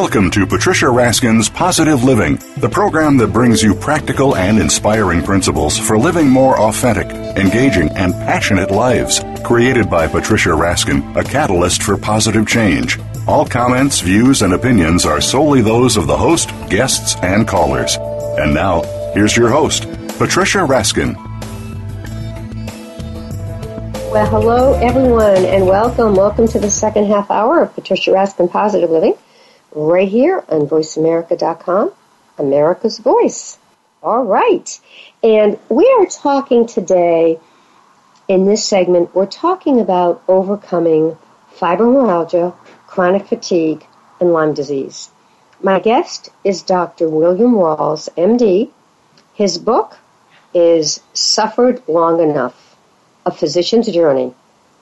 Welcome to Patricia Raskin's Positive Living, the program that brings you practical and inspiring principles for living more authentic, engaging, and passionate lives. Created by Patricia Raskin, a catalyst for positive change. All comments, views, and opinions are solely those of the host, guests, and callers. And now, here's your host, Patricia Raskin. Well, hello, everyone, and welcome. Welcome to the second half hour of Patricia Raskin Positive Living right here on voiceamerica.com, America's Voice. All right. And we are talking today in this segment, we're talking about overcoming fibromyalgia, chronic fatigue, and Lyme disease. My guest is Dr. William Rawls, MD. His book is Suffered Long Enough, A Physician's Journey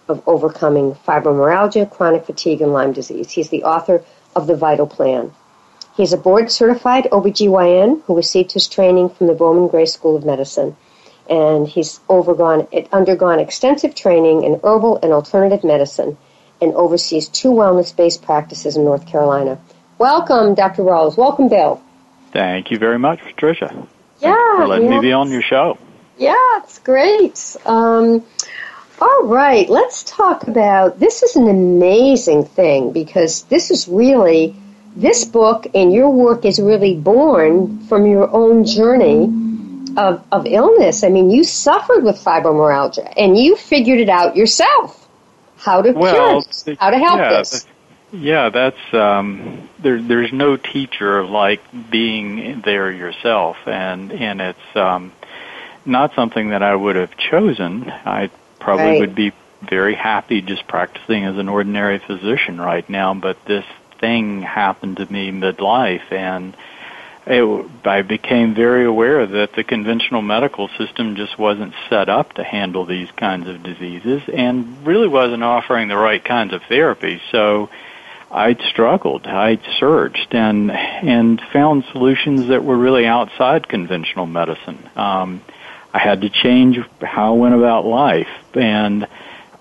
of Overcoming Fibromyalgia, Chronic Fatigue, and Lyme Disease. He's the author of the Vital Plan. He's a board certified OBGYN who received his training from the Bowman Gray School of Medicine. And he's overgone, undergone extensive training in herbal and alternative medicine and oversees two wellness based practices in North Carolina. Welcome, Dr. Rawls. Welcome, Bill. Thank you very much, Patricia. Yeah. for letting yeah. me be on your show. Yeah, it's great. Um, all right, let's talk about this is an amazing thing because this is really this book and your work is really born from your own journey of, of illness. I mean, you suffered with fibromyalgia and you figured it out yourself. How to well, cure it, how to help yeah, this. Yeah, that's um, there. There's no teacher like being there yourself, and and it's um, not something that I would have chosen. I probably Right. would be very happy just practicing as an ordinary physician right now, but this thing happened to me midlife and it, I became very aware that the conventional medical system just wasn't set up to handle these kinds of diseases and really wasn't offering the right kinds of therapy. So I struggled. I searched and and found solutions that were really outside conventional medicine. Um, I had to change how I went about life, and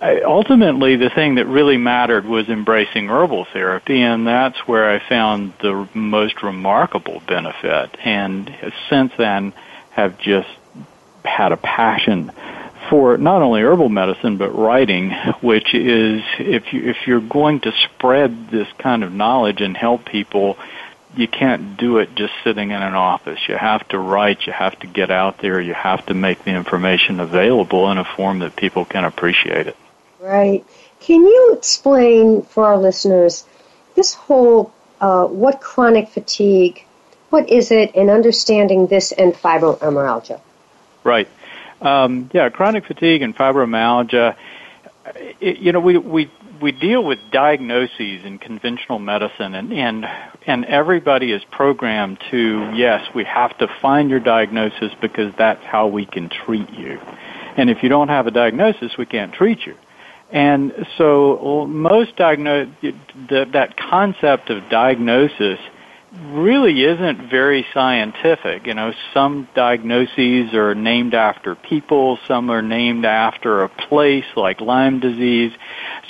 I, ultimately, the thing that really mattered was embracing herbal therapy, and that's where I found the most remarkable benefit. And uh, since then, have just had a passion for not only herbal medicine but writing, which is if you if you're going to spread this kind of knowledge and help people, you can't do it just sitting in an office. You have to write, you have to get out there, you have to make the information available in a form that people can appreciate it. Right. Can you explain for our listeners this whole uh, what chronic fatigue, what is it, and understanding this and fibromyalgia? Right. Um, yeah, chronic fatigue and fibromyalgia. It, you know, we we we deal with diagnoses in conventional medicine, and and and everybody is programmed to yes, we have to find your diagnosis because that's how we can treat you, and if you don't have a diagnosis, we can't treat you. And so most diagnose that that concept of diagnosis really isn't very scientific. You know, some diagnoses are named after people, some are named after a place like Lyme disease.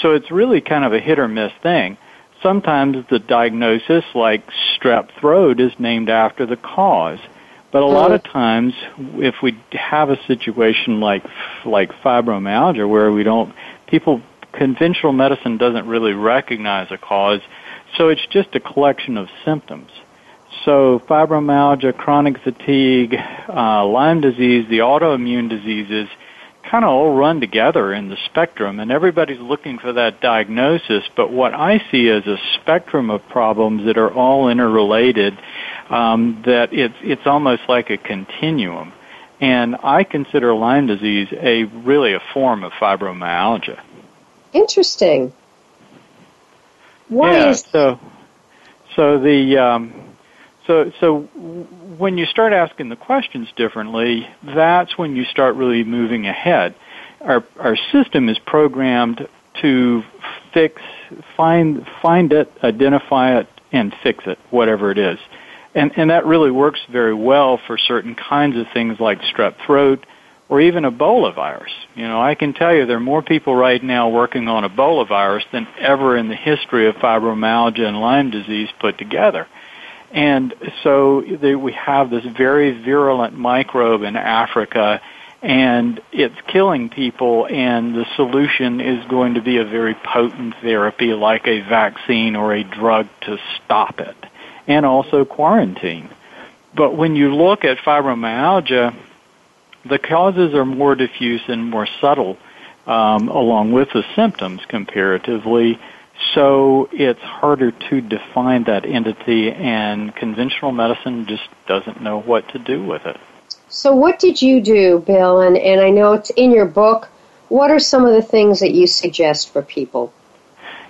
So it's really kind of a hit or miss thing. Sometimes the diagnosis like strep throat is named after the cause. But a lot hmm. of times if we have a situation like like fibromyalgia where we don't people conventional medicine doesn't really recognize a cause so it's just a collection of symptoms. So fibromyalgia, chronic fatigue, uh, Lyme disease, the autoimmune diseases kind of all run together in the spectrum and everybody's looking for that diagnosis but what I see is a spectrum of problems that are all interrelated um, that it's it's almost like a continuum And I consider Lyme disease a really a form of fibromyalgia. Interesting. Why yeah, is so so the um, so so when you start asking the questions differently, that's when you start really moving ahead. Our our system is programmed to fix, find find it, identify it, and fix it, whatever it is. And, and that really works very well for certain kinds of things like strep throat or even Ebola virus. You know, I can tell you there are more people right now working on Ebola virus than ever in the history of fibromyalgia and Lyme disease put together. And so they, we have this very virulent microbe in Africa and it's killing people and the solution is going to be a very potent therapy like a vaccine or a drug to stop it and also quarantine. But when you look at fibromyalgia, the causes are more diffuse and more subtle, um, along with the symptoms comparatively. So it's harder to define that entity, and conventional medicine just doesn't know what to do with it. So, what did you do, Bill? And, and I know it's in your book. What are some of the things that you suggest for people?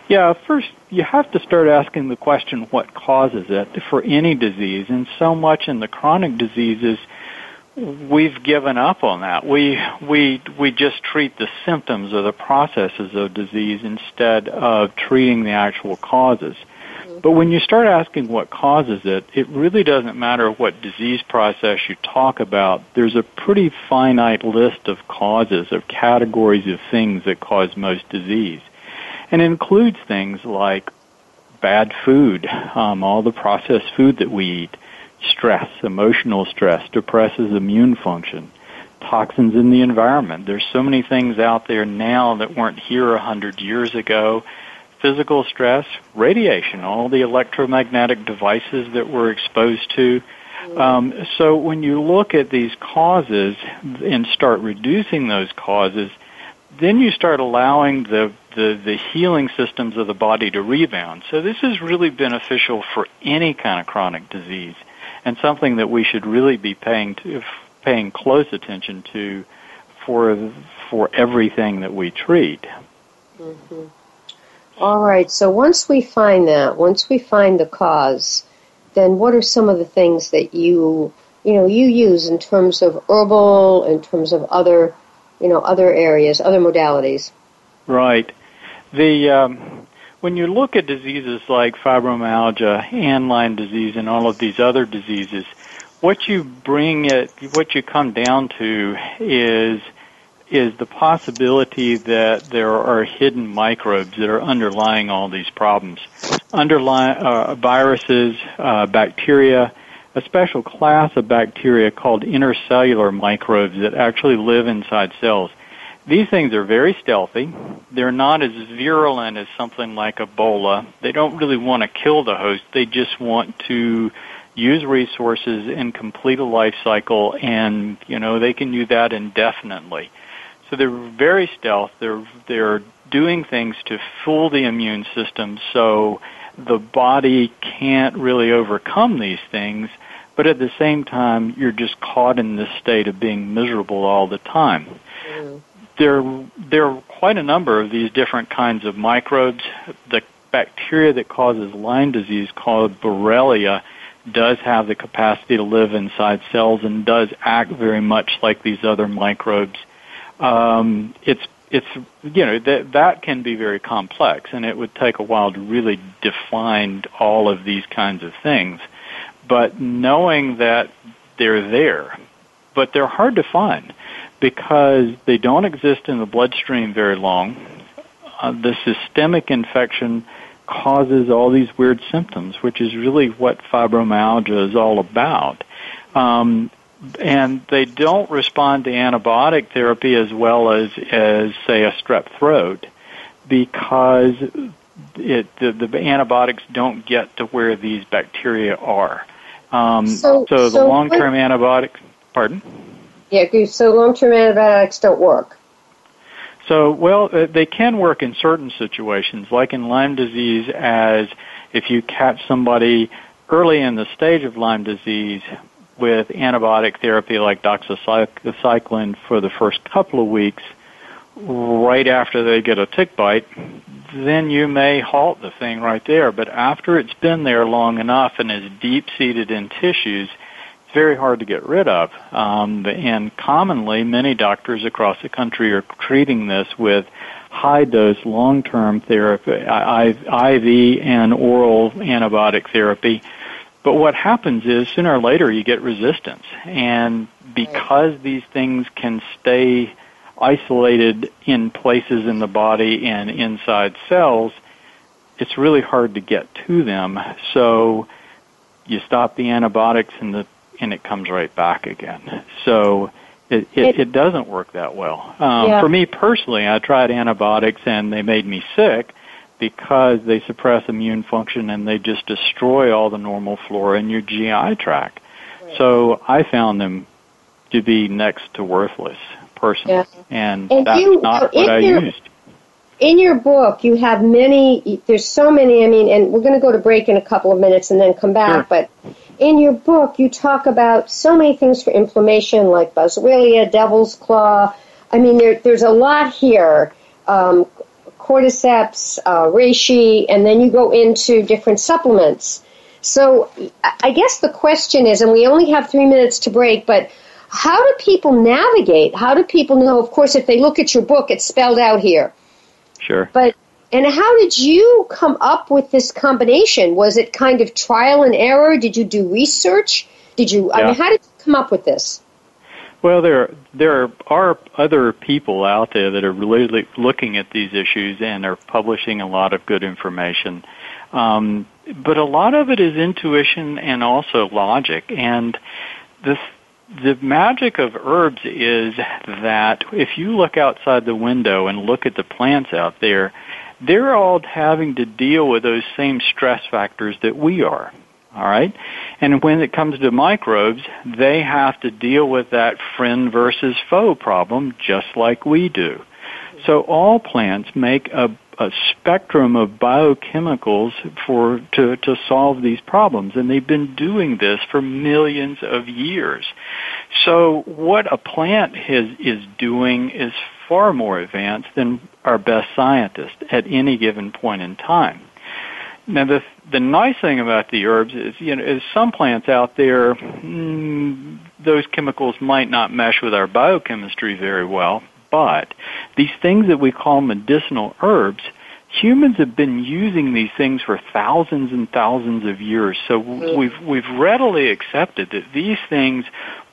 Yeah, first, you have to start asking the question what causes it for any disease. And so much in the chronic diseases, we've given up on that. We, we, we just treat the symptoms or the processes of disease instead of treating the actual causes. But when you start asking what causes it, it really doesn't matter what disease process you talk about. There's a pretty finite list of causes, of categories of things that cause most disease and it includes things like bad food, um, all the processed food that we eat, stress, emotional stress, depresses immune function, toxins in the environment. There's so many things out there now that weren't here a hundred years ago. Physical stress, radiation, all the electromagnetic devices that we're exposed to. Um, so when you look at these causes and start reducing those causes, then you start allowing the, the, the healing systems of the body to rebound. So this is really beneficial for any kind of chronic disease and something that we should really be paying to, paying close attention to for for everything that we treat. Mm-hmm. All right. So once we find that, once we find the cause, then what are some of the things that you you know you use in terms of herbal, in terms of other you know, other areas, other modalities. Right. The um, when you look at diseases like fibromyalgia and Lyme disease and all of these other diseases, what you bring it, what you come down to is is the possibility that there are hidden microbes that are underlying all these problems. Underlying uh, viruses, uh, bacteria, a special class of bacteria called intracellular microbes that actually live inside cells. These things are very stealthy. They're not as virulent as something like Ebola. They don't really want to kill the host. They just want to use resources and complete a life cycle and, you know, they can do that indefinitely. So they're very stealth. They're, they're doing things to fool the immune system so the body can't really overcome these things but at the same time, you're just caught in this state of being miserable all the time. Mm. There, there are quite a number of these different kinds of microbes. The bacteria that causes Lyme disease, called Borrelia, does have the capacity to live inside cells and does act very much like these other microbes. Um, it's it's you know that that can be very complex, and it would take a while to really define all of these kinds of things but knowing that they're there, but they're hard to find because they don't exist in the bloodstream very long. Uh, the systemic infection causes all these weird symptoms, which is really what fibromyalgia is all about. Um, and they don't respond to antibiotic therapy as well as, as say, a strep throat because it, the, the antibiotics don't get to where these bacteria are. Um, so, so, the so long-term what, antibiotics, pardon? Yeah, so long-term antibiotics don't work. So, well, uh, they can work in certain situations, like in Lyme disease, as if you catch somebody early in the stage of Lyme disease, with antibiotic therapy like doxycycline for the first couple of weeks right after they get a tick bite, then you may halt the thing right there. But after it's been there long enough and is deep seated in tissues, very hard to get rid of. Um, and commonly, many doctors across the country are treating this with high dose long term therapy, IV and oral antibiotic therapy. But what happens is sooner or later you get resistance. And because these things can stay isolated in places in the body and inside cells, it's really hard to get to them. So you stop the antibiotics and the and it comes right back again. So it it, it doesn't work that well. Um, yeah. For me personally, I tried antibiotics and they made me sick because they suppress immune function and they just destroy all the normal flora in your GI tract. Right. So I found them to be next to worthless personally, yeah. and, and, that's you, not what I your, used. In your book, you have many. There's so many. I mean, and we're going to go to break in a couple of minutes and then come back. Sure. But in your book, you talk about so many things for inflammation, like boswellia, devil's claw. I mean, there, there's a lot here. Um, cordyceps, uh, reishi, and then you go into different supplements. So I guess the question is, and we only have three minutes to break, but how do people navigate? How do people know? Of course, if they look at your book, it's spelled out here. Sure. But and how did you come up with this combination? Was it kind of trial and error? Did you do research? Did you? Yeah. I mean, how did you come up with this? Well, there there are other people out there that are really looking at these issues and are publishing a lot of good information. Um, but a lot of it is intuition and also logic. And this the magic of herbs is that if you look outside the window and look at the plants out there, they're all having to deal with those same stress factors that we are. All right? And when it comes to microbes, they have to deal with that friend versus foe problem just like we do. So all plants make a a spectrum of biochemicals for to, to solve these problems and they've been doing this for millions of years. So what a plant is, is doing is far more advanced than our best scientists at any given point in time. Now the the nice thing about the herbs is you know is some plants out there mm, those chemicals might not mesh with our biochemistry very well, but these things that we call medicinal herbs, humans have been using these things for thousands and thousands of years. So we've we've readily accepted that these things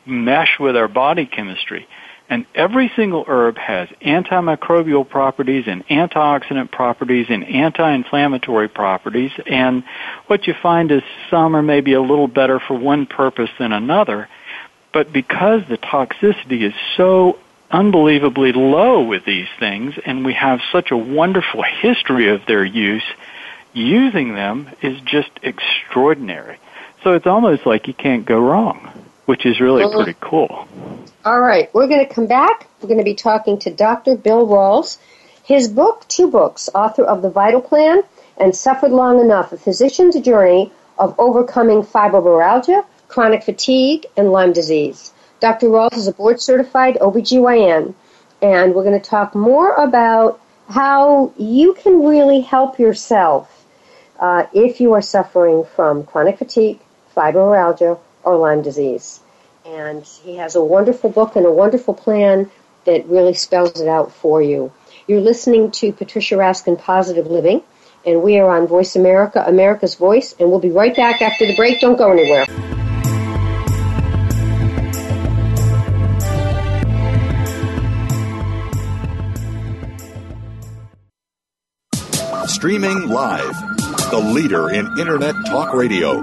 mesh with our body chemistry. And every single herb has antimicrobial properties and antioxidant properties and anti-inflammatory properties. And what you find is some are maybe a little better for one purpose than another. But because the toxicity is so unbelievably low with these things, and we have such a wonderful history of their use, using them is just extraordinary. So it's almost like you can't go wrong, which is really well, pretty cool. All right, we're going to come back. We're going to be talking to Dr. Bill Rawls. His book, two books, author of The Vital Plan and Suffered Long Enough, A Physician's Journey of Overcoming Fibromyalgia, Chronic Fatigue, and Lyme Disease. Dr. Rawls is a board certified OBGYN, and we're going to talk more about how you can really help yourself uh, if you are suffering from chronic fatigue, fibromyalgia, or Lyme disease. And he has a wonderful book and a wonderful plan that really spells it out for you. You're listening to Patricia Raskin Positive Living, and we are on Voice America, America's Voice, and we'll be right back after the break. Don't go anywhere. Streaming live. The leader in Internet talk radio.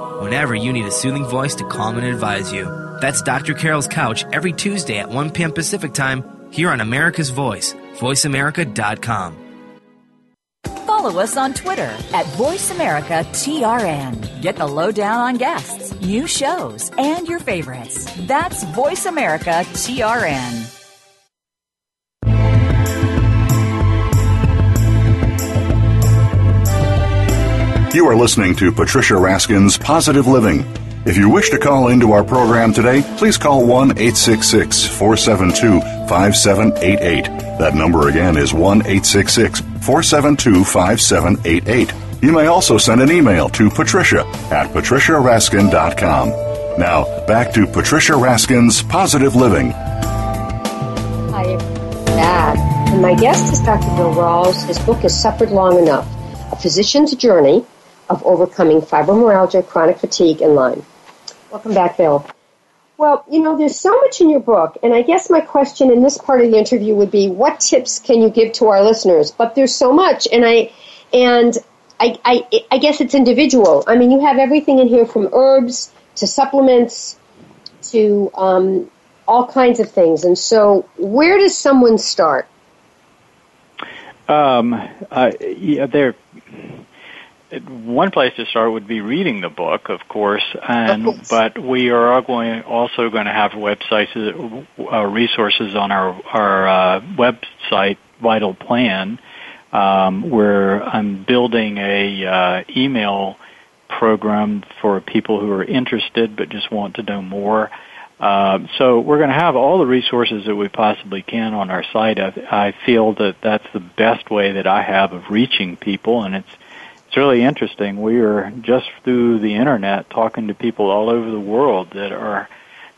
whenever you need a soothing voice to calm and advise you. That's Dr. Carol's Couch every Tuesday at 1 p.m. Pacific Time here on America's Voice, voiceamerica.com. Follow us on Twitter at VoiceAmericaTRN. Get the lowdown on guests, new shows, and your favorites. That's VoiceAmericaTRN. You are listening to Patricia Raskin's Positive Living. If you wish to call into our program today, please call 1 866 472 5788. That number again is 1 866 472 5788. You may also send an email to patricia at patriciaraskin.com. Now, back to Patricia Raskin's Positive Living. Hi. And my guest is Dr. Bill Rawls. His book is Suffered Long Enough A Physician's Journey of overcoming fibromyalgia, chronic fatigue, and Lyme. Welcome back, Bill. Well, you know, there's so much in your book, and I guess my question in this part of the interview would be, what tips can you give to our listeners? But there's so much, and I, and I, I, I guess it's individual. I mean, you have everything in here from herbs to supplements to um, all kinds of things. And so, where does someone start? Um, uh, yeah, there one place to start would be reading the book, of course, and of course. but we are going also going to have websites, uh, resources on our our uh, website, Vital Plan, um, where I'm building a uh, email program for people who are interested but just want to know more. Uh, so we're going to have all the resources that we possibly can on our site. I, I feel that that's the best way that I have of reaching people, and it's it's really interesting. We are just through the internet talking to people all over the world that are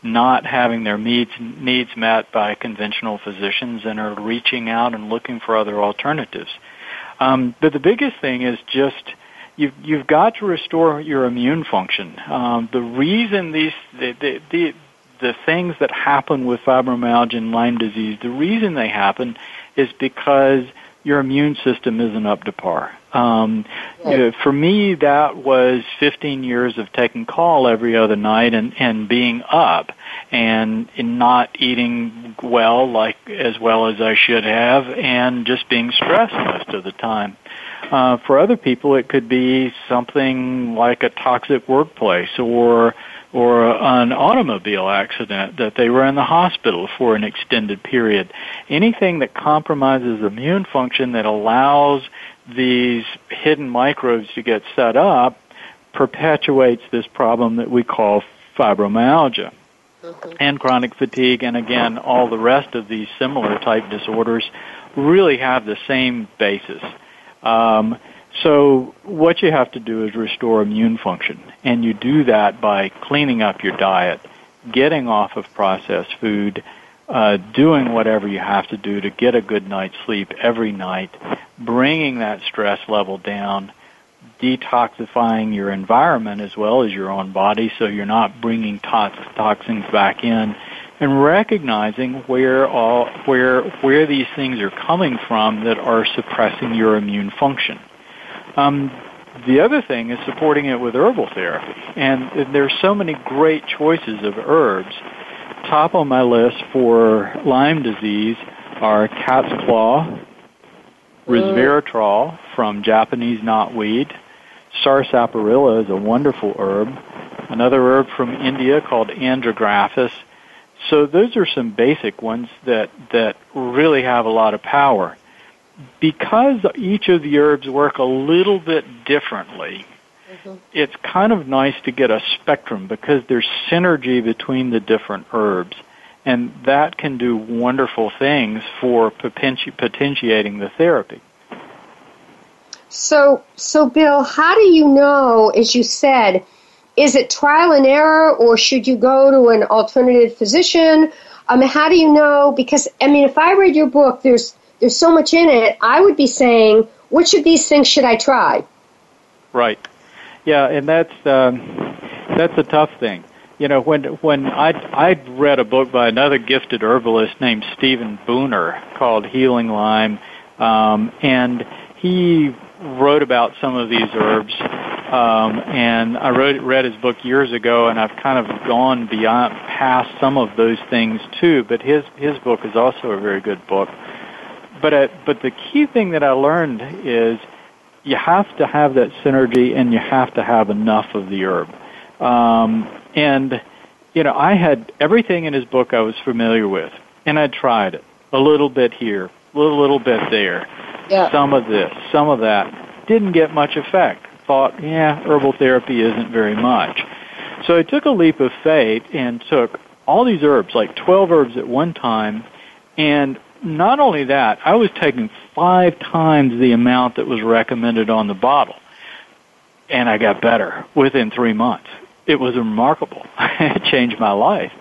not having their needs needs met by conventional physicians and are reaching out and looking for other alternatives. Um, but the biggest thing is just you've you've got to restore your immune function. Um, the reason these the, the the the things that happen with fibromyalgia and Lyme disease, the reason they happen is because your immune system isn't up to par. Um, you know, for me, that was 15 years of taking call every other night and, and being up and not eating well, like as well as I should have, and just being stressed most of the time. Uh, for other people, it could be something like a toxic workplace or or an automobile accident that they were in the hospital for an extended period. Anything that compromises immune function that allows these hidden microbes to get set up perpetuates this problem that we call fibromyalgia. Mm-hmm. And chronic fatigue, and again, all the rest of these similar type disorders really have the same basis. Um, so what you have to do is restore immune function, and you do that by cleaning up your diet, getting off of processed food, uh, doing whatever you have to do to get a good night's sleep every night, bringing that stress level down, detoxifying your environment as well as your own body so you're not bringing tox- toxins back in, and recognizing where all where where these things are coming from that are suppressing your immune function. Um, the other thing is supporting it with herbal therapy, and there's so many great choices of herbs. Top on my list for Lyme disease are cat's claw, resveratrol from Japanese knotweed, sarsaparilla is a wonderful herb. another herb from India called andrographis. So those are some basic ones that, that really have a lot of power. Because each of the herbs work a little bit differently, mm-hmm. it's kind of nice to get a spectrum because there's synergy between the different herbs. And that can do wonderful things for potenti- potentiating the therapy. So, so Bill, how do you know, as you said, is it trial and error or should you go to an alternative physician? I mean, how do you know? Because, I mean, if I read your book, there's, there's so much in it, I would be saying, which of these things should I try? Right. Yeah, and that's, um, that's a tough thing. You know, when when I I read a book by another gifted herbalist named Stephen Buhner called Healing Lyme, um, and he wrote about some of these herbs, um, and I wrote, read his book years ago, and I've kind of gone beyond past some of those things too. But his his book is also a very good book. But uh, but the key thing that I learned is you have to have that synergy, and you have to have enough of the herb. Um, and you know, I had everything in his book I was familiar with, and I tried it a little bit here, a little, little bit there yeah. some of this, some of that. Didn't get much effect. Thought, yeah, herbal therapy isn't very much. So I took a leap of faith and took all these herbs, like 12 herbs at one time, and not only that, I was taking five times the amount that was recommended on the bottle. And I got better within three months. It was remarkable. it changed my life.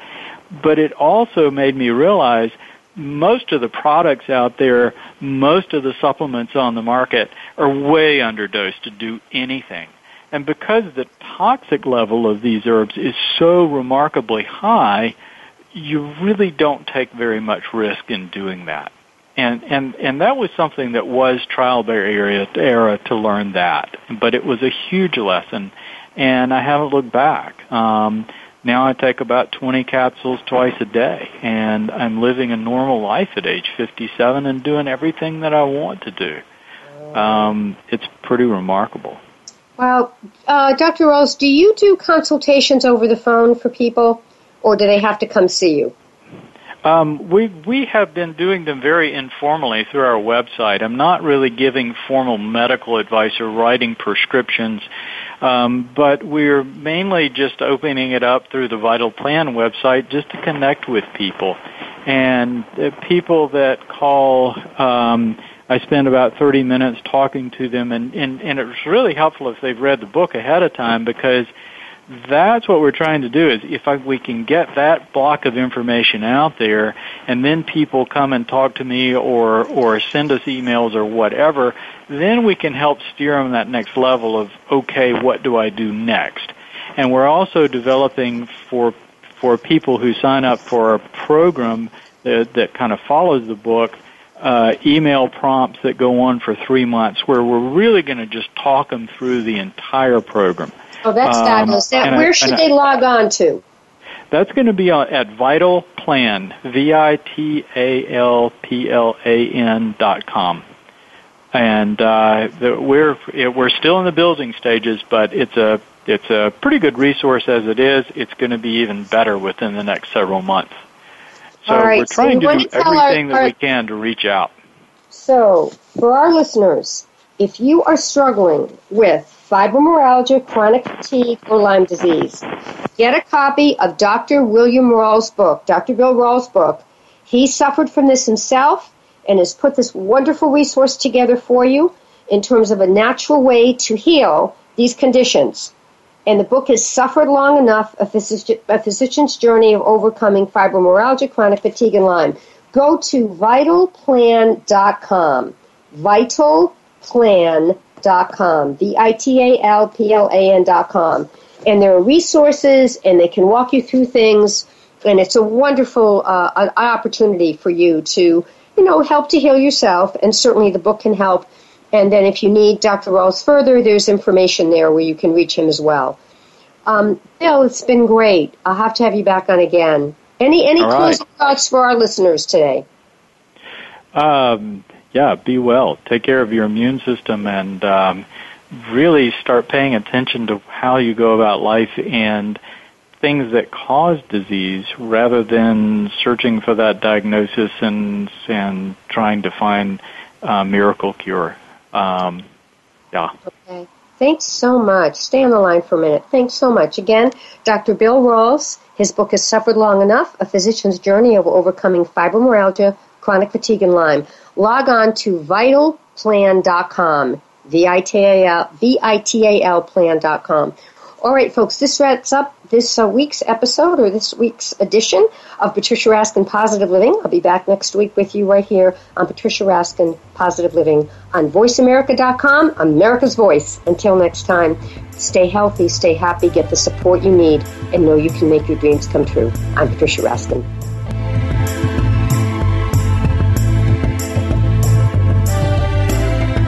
But it also made me realize most of the products out there, most of the supplements on the market are way underdosed to do anything. And because the toxic level of these herbs is so remarkably high, you really don't take very much risk in doing that. And and and that was something that was trial by area era to learn that, but it was a huge lesson, and I haven't looked back. Um, now I take about 20 capsules twice a day, and I'm living a normal life at age 57 and doing everything that I want to do. Um, it's pretty remarkable. Well, uh, Dr. Rawls, do you do consultations over the phone for people, or do they have to come see you? Um, we we have been doing them very informally through our website. I'm not really giving formal medical advice or writing prescriptions. Um, but we're mainly just opening it up through the Vital Plan website just to connect with people. And uh, people that call, um, I spend about 30 minutes talking to them, and, and, and it's really helpful if they've read the book ahead of time because that's what we're trying to do is if I, we can get that block of information out there and then people come and talk to me or or send us emails or whatever then we can help steer them that next level of okay what do I do next? And we're also developing for for people who sign up for a program that, that kind of follows the book uh, email prompts that go on for three months where we're really going to just talk them through the entire program Oh, that's um, fabulous. Now, where should they log on to? That's going to be at Vital Plan, V-I-T-A-L-P-L-A-N dot com. And uh, the, we're we're still in the building stages, but it's a it's a pretty good resource as it is. It's going to be even better within the next several months. So we're trying so to do everything our, that we can to reach out. So, for our listeners, if you are struggling with fibromyalgia, chronic fatigue, or Lyme disease. Get a copy of Dr. William Rawls' book, Dr. Bill Rawls' book. He suffered from this himself and has put this wonderful resource together for you in terms of a natural way to heal these conditions. And the book has suffered long enough, a, physician's journey of overcoming fibromyalgia, chronic fatigue, and Lyme. Go to vitalplan.com. Vitalplan.com vitalplan.com, V-I-T-A-L-P-L-A-N dot com. And there are resources and they can walk you through things and it's a wonderful uh, opportunity for you to, you know, help to heal yourself and certainly the book can help. And then if you need Dr. Rawls further, there's information there where you can reach him as well. Um, Bill, it's been great. I'll have to have you back on again. Any any closing thoughts for our listeners today? Um, yeah, be well. Take care of your immune system and um, really start paying attention to how you go about life and things that cause disease rather than searching for that diagnosis and and trying to find a miracle cure. Um, yeah. Okay. Thanks so much. Stay on the line for a minute. Thanks so much. Again, Dr. Bill Rawls, his book is Suffered Long Enough, A Physician's Journey of Overcoming Fibromyalgia, Chronic Fatigue, and Lyme. Log on to vitalplan.com, V-I-T-A-L, V-I-T-A-L plan.com. All right, folks, this wraps up this uh, week's episode or this week's edition of Patricia Raskin Positive Living. I'll be back next week with you right here on Patricia Raskin Positive Living on VoiceAmerica.com, America's Voice. Until next time, stay healthy, stay happy, get the support you need, and know you can make your dreams come true. I'm Patricia Raskin.